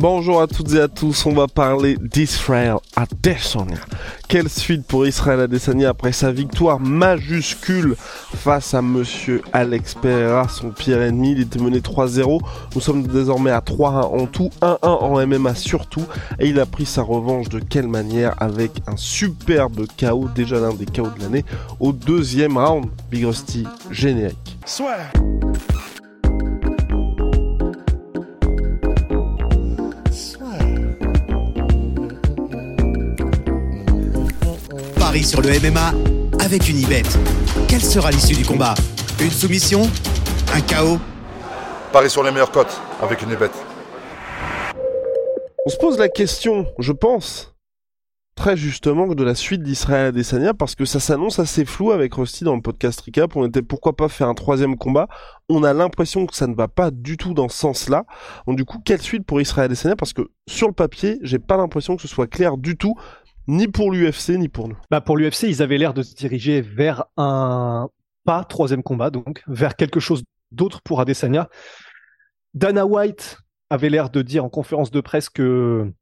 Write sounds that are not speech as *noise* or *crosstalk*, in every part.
Bonjour à toutes et à tous, on va parler d'Israël à Adesanya. Quelle suite pour Israël Adesanya après sa victoire majuscule face à monsieur Alex Pereira, son pire ennemi. Il était mené 3-0. Nous sommes désormais à 3-1 en tout, 1-1 en MMA surtout. Et il a pris sa revanche de quelle manière avec un superbe KO, déjà l'un des KO de l'année, au deuxième round. Big Rusty, générique. Soit. Paris sur le MMA avec une ibet. Quelle sera l'issue du combat? Une soumission? Un chaos Paris sur les meilleures cotes avec une ibet. On se pose la question, je pense, très justement, de la suite d'Israël Adesanya parce que ça s'annonce assez flou avec Rusty dans le podcast Recap. On était pourquoi pas faire un troisième combat? On a l'impression que ça ne va pas du tout dans ce sens-là. Donc du coup, quelle suite pour Israël Adesanya? Parce que sur le papier, j'ai pas l'impression que ce soit clair du tout ni pour l'UFC, ni pour nous. Bah pour l'UFC, ils avaient l'air de se diriger vers un pas troisième combat, donc vers quelque chose d'autre pour Adesanya. Dana White avait l'air de dire en conférence de presse que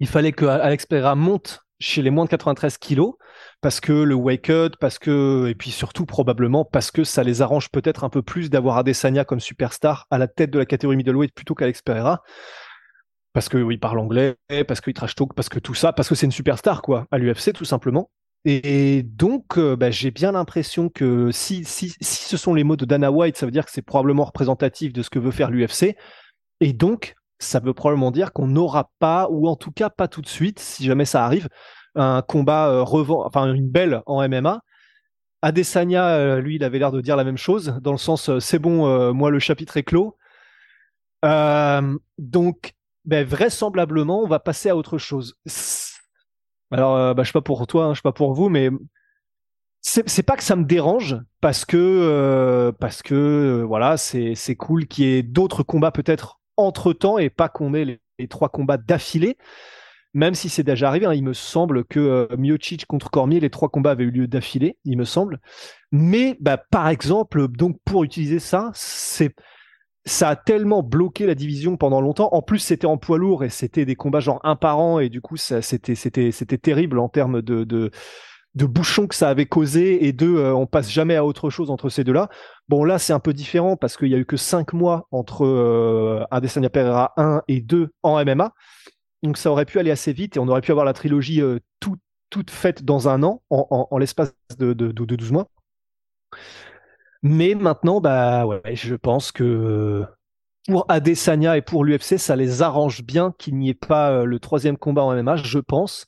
il fallait que Alex Pereira monte chez les moins de 93 kilos parce que le wake up, parce que et puis surtout probablement parce que ça les arrange peut-être un peu plus d'avoir Adesanya comme superstar à la tête de la catégorie middleweight plutôt qu'Alex Pereira parce que il parle anglais, parce qu'il trash talk, parce que tout ça, parce que c'est une superstar quoi à l'UFC tout simplement. Et donc, euh, bah, j'ai bien l'impression que si, si, si ce sont les mots de Dana White, ça veut dire que c'est probablement représentatif de ce que veut faire l'UFC. Et donc, ça veut probablement dire qu'on n'aura pas, ou en tout cas pas tout de suite, si jamais ça arrive, un combat euh, enfin une belle en MMA. Adesanya, euh, lui, il avait l'air de dire la même chose, dans le sens, euh, c'est bon, moi le chapitre est clos. Donc, ben, vraisemblablement, on va passer à autre chose. Alors, euh, bah, je sais pas pour toi, hein, je sais pas pour vous, mais c'est pas que ça me dérange parce que euh, parce que euh, voilà, c'est cool qu'il y ait d'autres combats peut-être entre temps et pas qu'on ait les, les trois combats d'affilée. Même si c'est déjà arrivé, hein, il me semble que euh, Miocic contre Cormier, les trois combats avaient eu lieu d'affilée, il me semble. Mais bah, par exemple, donc pour utiliser ça, c'est ça a tellement bloqué la division pendant longtemps. En plus, c'était en poids lourd et c'était des combats genre un par an et du coup, c'était, terrible en termes de, bouchons que ça avait causé et de, euh, on passe jamais à autre chose entre ces deux-là. Bon, là, c'est un peu différent parce qu'il y a eu que cinq mois entre euh, Adesanya Pereira 1 et 2 en MMA. Donc, ça aurait pu aller assez vite et on aurait pu avoir la trilogie euh, tout, toute faite dans un an, en, l'espace de, de, de 12 mois. Mais maintenant, bah ouais, je pense que pour Adesanya et pour l'UFC, ça les arrange bien qu'il n'y ait pas euh, le troisième combat en MMA, je pense.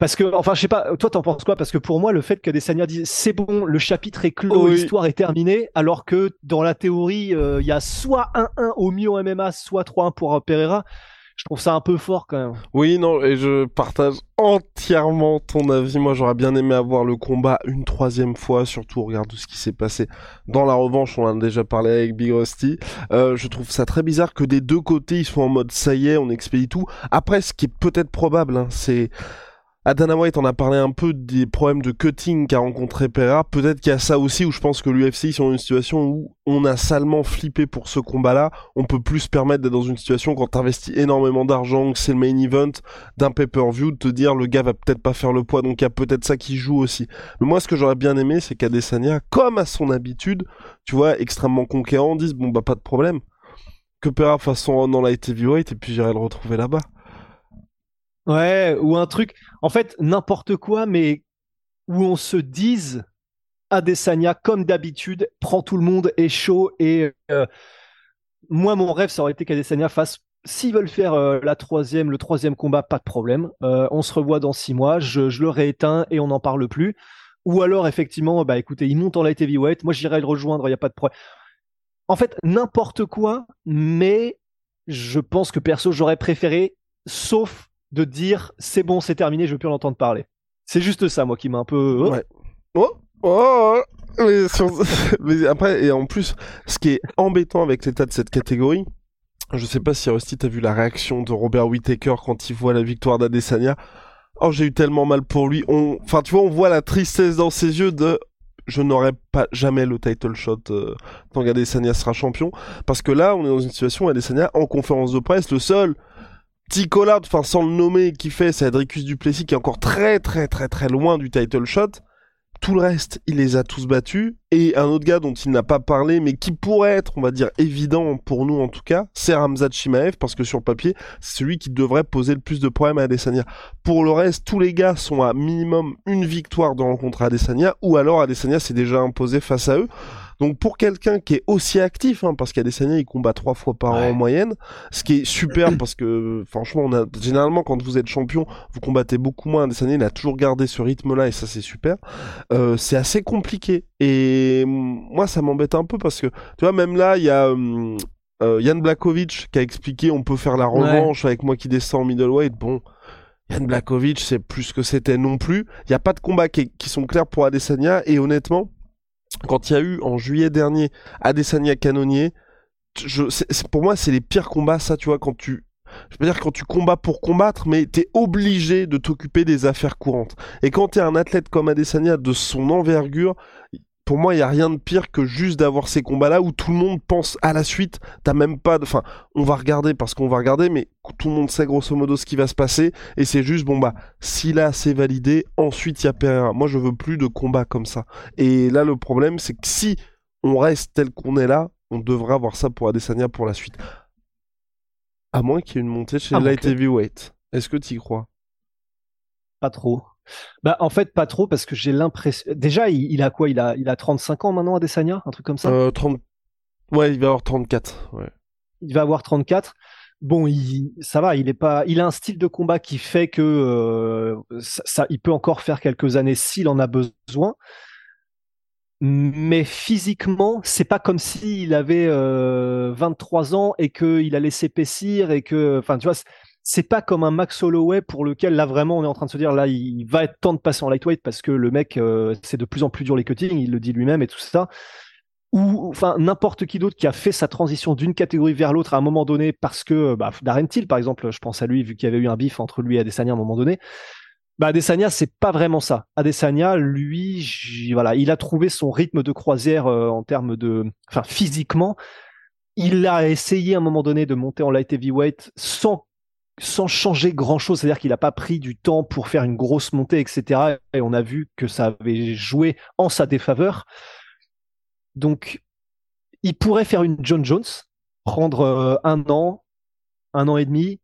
Parce que, enfin, je sais pas, toi t'en penses quoi? Parce que pour moi, le fait qu'Adesanya dise c'est bon, le chapitre est clos, Oui. l'histoire est terminée, alors que dans la théorie, euh, il y a soit 1-1 au mieux en MMA, soit 3-1 pour Pereira. Je trouve ça un peu fort quand même. Oui, non, et je partage entièrement ton avis. Moi, j'aurais bien aimé avoir le combat une troisième fois, surtout au regard de ce qui s'est passé dans la revanche. On en a déjà parlé avec Big Rusty. Euh, je trouve ça très bizarre que des deux côtés, ils soient en mode ça y est, on expédie tout. Après, ce qui est peut-être probable, hein, c'est Adana White en a parlé un peu des problèmes de cutting qu'a rencontré Pereira. Peut-être qu'il y a ça aussi où je pense que l'UFC ils sont dans une situation où on a salement flippé pour ce combat-là. On peut plus se permettre d'être dans une situation quand t'investis énormément d'argent, que c'est le main event d'un pay-per-view, de te dire le gars va peut-être pas faire le poids, donc il y a peut-être ça qui joue aussi. Mais moi, ce que j'aurais bien aimé, c'est qu'Adesanya, comme à son habitude, tu vois, extrêmement conquérant, dise bon bah pas de problème. Que Pereira fasse son run dans la heavyweight et puis j'irai le retrouver là-bas. Ouais, ou un truc, en fait, n'importe quoi, mais où on se dise Adesanya, comme d'habitude, prend tout le monde, est chaud. Et euh, moi, mon rêve, ça aurait été qu'Adesanya fasse. S'ils veulent faire euh, la troisième, le troisième combat, pas de problème. Euh, on se revoit dans six mois, je, je le rééteins et on n'en parle plus. Ou alors, effectivement, bah écoutez, il monte en light heavyweight. Moi, j'irai le rejoindre, il n'y a pas de problème. En fait, n'importe quoi, mais je pense que perso, j'aurais préféré, sauf de dire c'est bon, c'est terminé, je veux plus en entendre parler. C'est juste ça, moi, qui m'a un peu. oh. Ouais. Oh, oh, oh. *laughs* mais après, et en plus, ce qui est embêtant avec l'état de cette catégorie, je sais pas si Rusty t'as vu la réaction de Robert Whittaker quand il voit la victoire d'Adesanya. Oh, j'ai eu tellement mal pour lui. On, enfin, tu vois, on voit la tristesse dans ses yeux de je n'aurai pas jamais le title shot euh, tant qu'Adesanya sera champion. Parce que là, on est dans une situation où Adesanya, en conférence de presse, le seul petit enfin sans le nommer, qui fait, c'est Adricus Duplessis qui est encore très très très très loin du title shot. Tout le reste, il les a tous battus. Et un autre gars dont il n'a pas parlé, mais qui pourrait être, on va dire, évident pour nous en tout cas, c'est Ramzat Chimaev, parce que sur le papier, c'est celui qui devrait poser le plus de problèmes à Adesanya. Pour le reste, tous les gars sont à minimum une victoire de rencontre à Adesanya, ou alors Adesanya s'est déjà imposé face à eux. Donc pour quelqu'un qui est aussi actif, hein, parce qu'Adesanya il combat trois fois par an en moyenne, ce qui est super *clears throat* parce que franchement, on a généralement quand vous êtes champion, vous combattez beaucoup moins. Adesanya il a toujours gardé ce rythme-là et ça c'est super. Euh, c'est assez compliqué et mm, moi ça m'embête un peu parce que tu vois même là il y a hum, euh, Yann Blakovic qui a expliqué on peut faire la revanche avec moi qui descend en middleweight. Bon. Yann Blakovic, c'est plus ce que c'était non plus. Il n'y a pas de combats qui, qui sont clairs pour Adesanya et honnêtement, quand il y a eu en juillet dernier Adesanya Canonnier, je, pour moi, c'est les pires combats, ça, tu vois, quand tu. Je veux dire, quand tu combats pour combattre, mais t'es obligé de t'occuper des affaires courantes. Et quand t'es un athlète comme Adesanya de son envergure, pour moi, il y a rien de pire que juste d'avoir ces combats-là où tout le monde pense à la suite. T'as même pas de. Enfin, on va regarder parce qu'on va regarder, mais tout le monde sait grosso modo ce qui va se passer. Et c'est juste, bon, bah, si là c'est validé, ensuite il y a Pereira. Moi, je veux plus de combats comme ça. Et là, le problème, c'est que si on reste tel qu'on est là, on devrait avoir ça pour Adesanya pour la suite. À moins qu'il y ait une montée chez moins light que- heavyweight. Est-ce que tu y crois? Pas trop. Bah, en fait, pas trop, parce que j'ai l'impression. Déjà, il, il a quoi? Il a, il a 35 ans maintenant, Adesanya? Un truc comme ça? Euh, 30... Ouais, il va avoir 34. Ouais. Il va avoir 34. Bon, il, ça va, il est pas, il a un style de combat qui fait que euh, ça, ça- il peut encore faire quelques années s'il en a besoin. Mais physiquement, c'est pas comme s'il avait euh, 23 ans et qu'il allait s'épaissir et que, enfin, tu vois, c'est- pas comme un Max Holloway pour lequel là vraiment on est en train de se dire là il va être temps de passer en lightweight parce que le mec euh, c'est de plus en plus dur les cuttings, il le dit lui-même et tout ça. Ou enfin n'importe qui d'autre qui a fait sa transition d'une catégorie vers l'autre à un moment donné parce que bah, Darren Till par exemple je pense à lui vu qu'il y avait eu un bif entre lui et Adesanya à un moment donné. Bah Adesanya c'est pas vraiment ça. Adesanya lui voilà il a trouvé son rythme de croisière euh, en termes de enfin physiquement. Il a essayé à un moment donné de monter en light heavyweight sans sans changer grand chose, c'est-à-dire qu'il n'a pas pris du temps pour faire une grosse montée, etc. Et on a vu que ça avait joué en sa défaveur. Donc, il pourrait faire une John Jones, prendre euh, un an, un an et demi,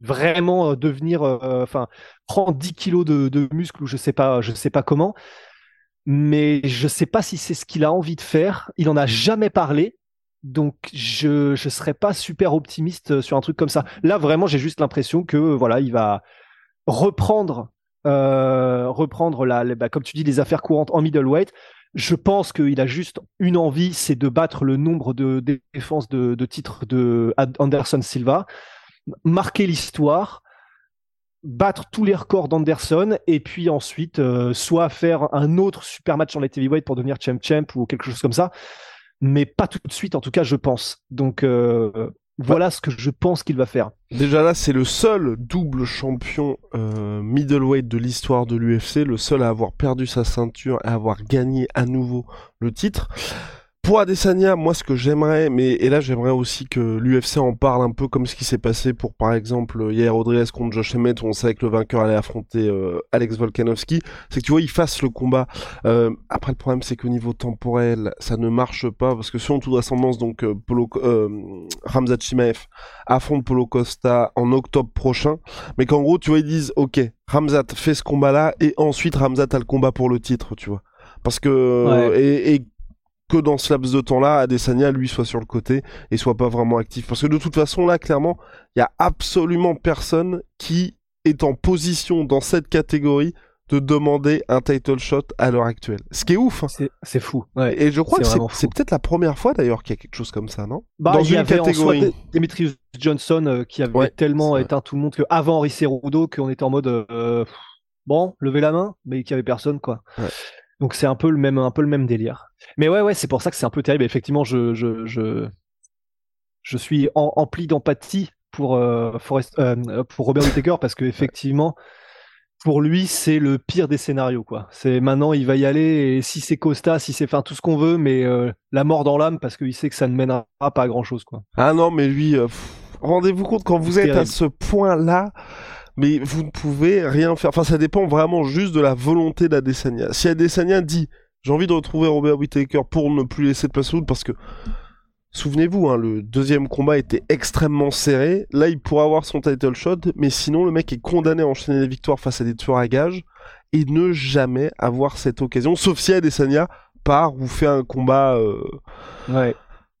vraiment euh, devenir, euh, enfin, prendre 10 kilos de, muscles ou je sais sais pas comment. Mais je sais pas si c'est ce qu'il a envie de faire. Il en a jamais parlé. Donc je je serais pas super optimiste sur un truc comme ça. Là vraiment j'ai juste l'impression que voilà il va reprendre euh, reprendre la, bah, comme tu dis les affaires courantes en middleweight. Je pense qu'il a juste une envie, c'est de battre le nombre de défenses de, de titres de Anderson Silva, marquer l'histoire, battre tous les records d'Anderson et puis ensuite euh, soit faire un autre super match en light heavyweight pour devenir champ champ ou quelque chose comme ça mais pas tout de suite en tout cas je pense donc euh, voilà ce que je pense qu'il va faire Déjà là, c'est le seul double champion euh, middleweight de l'histoire de l'UFC, le seul à avoir perdu sa ceinture et à avoir gagné à nouveau le titre. Pour Adesanya, moi ce que j'aimerais, mais et là j'aimerais aussi que l'UFC en parle un peu comme ce qui s'est passé pour par exemple hier Rodriguez contre Josh Emmett où on savait que le vainqueur allait affronter euh, Alex Volkanovski, c'est que tu vois il fasse le combat. Euh, après le problème c'est qu'au niveau temporel ça ne marche pas parce que selon toute vraisemblance donc euh, Polo, euh, Ramzat Chimaev affronte Polo Costa en octobre prochain, mais qu'en gros tu vois ils disent ok Ramzat fait ce combat là et ensuite Ramzat a le combat pour le titre tu vois parce que Ouais. et, et que dans ce laps de temps-là, Adesanya, lui, soit sur le côté et soit pas vraiment actif. Parce que de toute façon, là, clairement, il y a absolument personne qui est en position dans cette catégorie de demander un title shot à l'heure actuelle. Ce qui est ouf. hein. C'est fou. Ouais. Et je crois que c'est- peut-être la première fois d'ailleurs qu'il y a quelque chose comme ça, non? Bah, Dans il y une avait en soi catégorie. Demetrius Johnson euh, qui avait Ouais, tellement éteint tout le monde qu'avant Henri Cerudo qu'on était en mode euh, bon, levez la main, mais qu'il y avait personne quoi. Ouais. Donc c'est un peu le même un peu le même délire. Mais ouais ouais, c'est pour ça que c'est un peu terrible. Effectivement, je je je, je suis en- empli d'empathie pour euh, Forrest- euh, pour Robert Whittaker parce que effectivement pour lui, c'est le pire des scénarios, quoi. C'est maintenant, il va y aller, et si c'est Costa, si c'est enfin tout ce qu'on veut, mais euh, la mort dans l'âme, parce qu'il sait que ça ne mènera pas à grand chose, quoi. Ah non, mais lui, rendez-vous compte quand vous êtes à ce point-là, mais vous ne pouvez rien faire. Enfin, ça dépend vraiment juste de la volonté d'Adesanya. Si Adesanya dit j'ai envie de retrouver Robert Whittaker pour ne plus laisser de place au doute, parce que souvenez-vous, hein, le deuxième combat était extrêmement serré. Là, il pourrait avoir son title shot, mais sinon, le mec est condamné à enchaîner les victoires face à des tueurs à gages et ne jamais avoir cette occasion, sauf si Adesanya part ou fait un combat, euh, Ouais.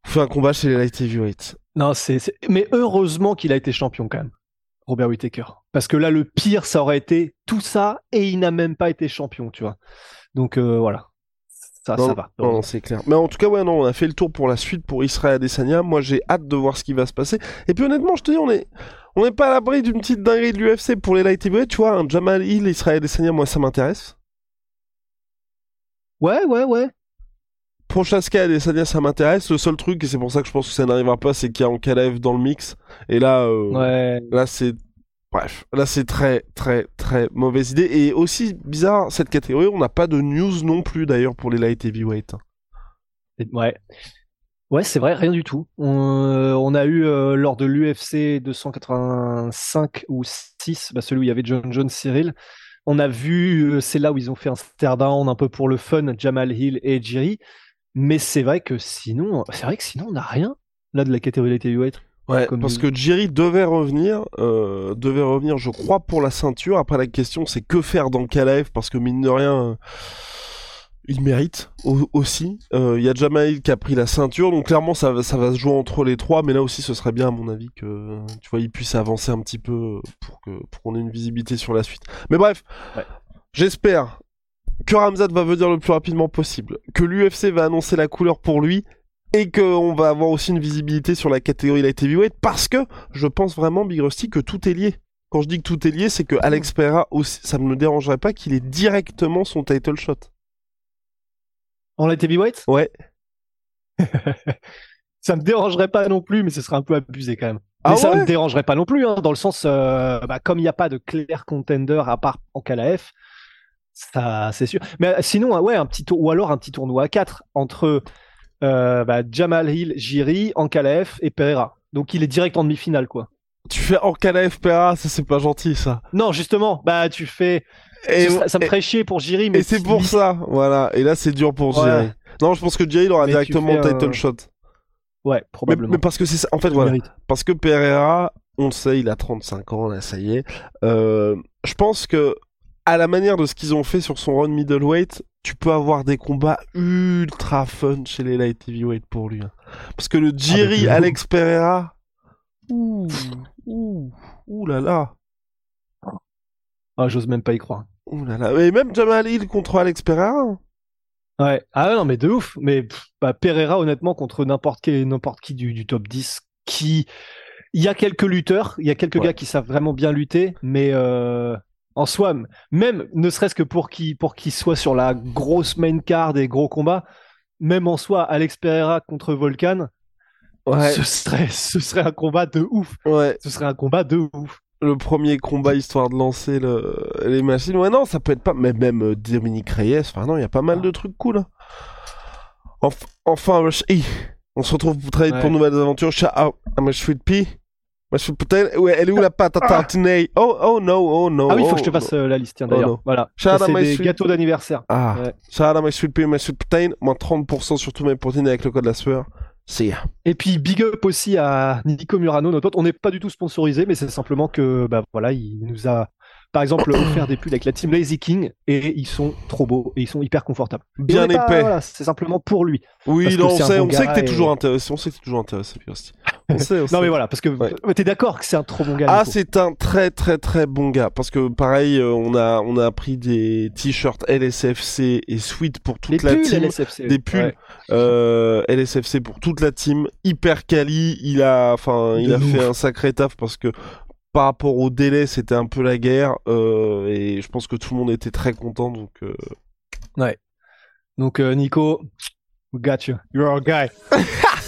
fait un combat chez les light heavyweights. Non, c'est, c'est- mais heureusement qu'il a été champion quand même, Robert Whittaker. Parce que là, le pire, ça aurait été tout ça, et il n'a même pas été champion, tu vois. Donc euh, voilà. Ça, Non, ça va. Non, non, c'est clair. Mais en tout cas, ouais, non, on a fait le tour pour la suite pour Israël Adesanya. Moi, j'ai hâte de voir ce qui va se passer. Et puis, honnêtement, je te dis, on est, on n'est pas à l'abri d'une petite dinguerie de l'UFC pour les light heavyweight. Tu vois, un Jamal Hill, Israël Adesanya, moi, ça m'intéresse. Ouais, ouais, ouais. Prochaska Adesanya, ça m'intéresse. Le seul truc, et c'est pour ça que je pense que ça n'arrivera pas, c'est qu'il y a Ankalaev dans le mix. Et là, euh, Ouais. là, c'est, bref, là, c'est très, très, très mauvaise idée. Et aussi bizarre, cette catégorie, on n'a pas de news non plus, d'ailleurs, pour les light heavyweight. Et- Ouais. Ouais, c'est vrai, rien du tout. On, euh, on a eu euh, lors de l'UFC 285 ou 6, bah, celui où il y avait John Jones, Cyril, on a vu, euh, c'est là où ils ont fait un stare down un peu pour le fun, Jamal Hill et Jiri. Mais c'est vrai que sinon, c'est vrai que sinon on n'a rien là de la catégorie light heavyweight. Ouais, Comme parce que Jerry devait revenir, euh, devait revenir, je crois, pour la ceinture. Après, la question, c'est que faire dans Kalaev, parce que mine de rien, euh, il mérite au- aussi. Euh, Il y a Jamail qui a pris la ceinture, donc clairement, ça, va- ça va se jouer entre les trois. Mais là aussi, ce serait bien, à mon avis, que tu vois, il puisse avancer un petit peu pour que pour qu'on ait une visibilité sur la suite. Mais bref, Ouais. j'espère que Ramzat va venir le plus rapidement possible, que l'UFC va annoncer la couleur pour lui et qu'on va avoir aussi une visibilité sur la catégorie light heavyweight parce que je pense vraiment, Big Rusty, que tout est lié. Quand je dis que tout est lié, c'est que Alex Pereira aussi, ça ne me dérangerait pas qu'il ait directement son title shot. En light heavyweight, Ouais. *laughs* ça me dérangerait pas non plus, mais ce serait un peu abusé quand même. Ah mais ça ouais? me dérangerait pas non plus, hein, dans le sens, euh, bah, comme il n'y a pas de clair contender à part en KLAF, ça, c'est sûr. Mais euh, sinon, euh, ouais, un petit tour, ou alors un petit tournoi à 4 entre euh, bah, Jamal Hill, Jiri, Ankalaev et Pereira. Donc il est direct en demi-finale, quoi. Tu fais Ankalaev Pereira, ça c'est pas gentil ça. Non, justement, bah tu fais. Et, ça, ça me et- ferait chier pour Jiri, mais et c'est pour ça, voilà. Et là c'est dur pour Ouais. Jerry. Non, je pense que il aura Mais directement fais title un- shot. Ouais, probablement. mais parce que c'est ça. En fait, Il voilà. mérite. Parce que Pereira, on le sait, il a 35 ans, là, ça y est. Euh, je pense que, à la manière de ce qu'ils ont fait sur son run middleweight, tu peux avoir des combats ultra fun chez les light heavyweight pour lui. hein. Parce que le Jiri de Alex Pereira, ouh, ouh, ouh là là, Ah, j'ose même pas y croire. ouh là là. Et même Jamal Hill contre Alex Pereira. hein. Ouais. Ah non, mais de ouf. Mais pff, bah, Pereira, honnêtement, contre n'importe qui, n'importe qui du, du top 10, qui. Il y a quelques lutteurs, il y a quelques Ouais. gars qui savent vraiment bien lutter, mais euh, en soi, même ne serait-ce que pour qu'ils soient sur la grosse main card des gros combats, même en soi, Alex Pereira contre Volcan, Ouais, ce, serait, ce serait un combat de ouf. ouais. Ce serait un combat de ouf. Le premier combat histoire de lancer le... les machines. Ouais, non, ça peut être pas. Mais même euh, Dominique Reyes, enfin non, il y a pas mal de trucs cool. hein. Enf- enfin, Rush E. On se retrouve pour Ouais. pour nouvelles aventures. Out à ma sweet pea. Ma sweet potato. Ouais, elle est où la pâte à tartiner Oh, oh no, oh no. Ah oui, il faut oh, que je te fasse euh, la liste, tiens, Oh, d'ailleurs. non. voilà. Shout Ça, out à c'est des sweet- gâteaux d'anniversaire. Ah, Ouais. shout out my sweet pea, my sweet protein. Moins 30% sur tous mes protéines avec le code la sueur. C'est Et puis big up aussi à Nico Murano, notre pote. On n'est pas du tout sponsorisé, mais c'est simplement que bah voilà, il nous a par exemple offert des pulls avec la team Lazy King et ils sont trop beaux et ils sont hyper confortables. Bien épais. voilà, c'est simplement pour lui. Oui, non, on sait, bon on sait que t'es et- toujours intéressé. On sait que t'es toujours intéressé. On sait, on *laughs* Non mais voilà, parce que Ouais. t'es d'accord que c'est un trop bon gars. Ah, c'est un très très très bon gars parce que pareil, euh, on a on a pris des t-shirts LSFC et Sweet pour toute les la pulls team, LSFC. des pulls Ouais. euh, LSFC pour toute la team, hyper quali. Il a enfin il a fait un sacré taf parce que par rapport au délai, c'était un peu la guerre euh, et je pense que tout le monde était très content donc. euh, Donc euh, Nico, we got you. You're our guy. *laughs*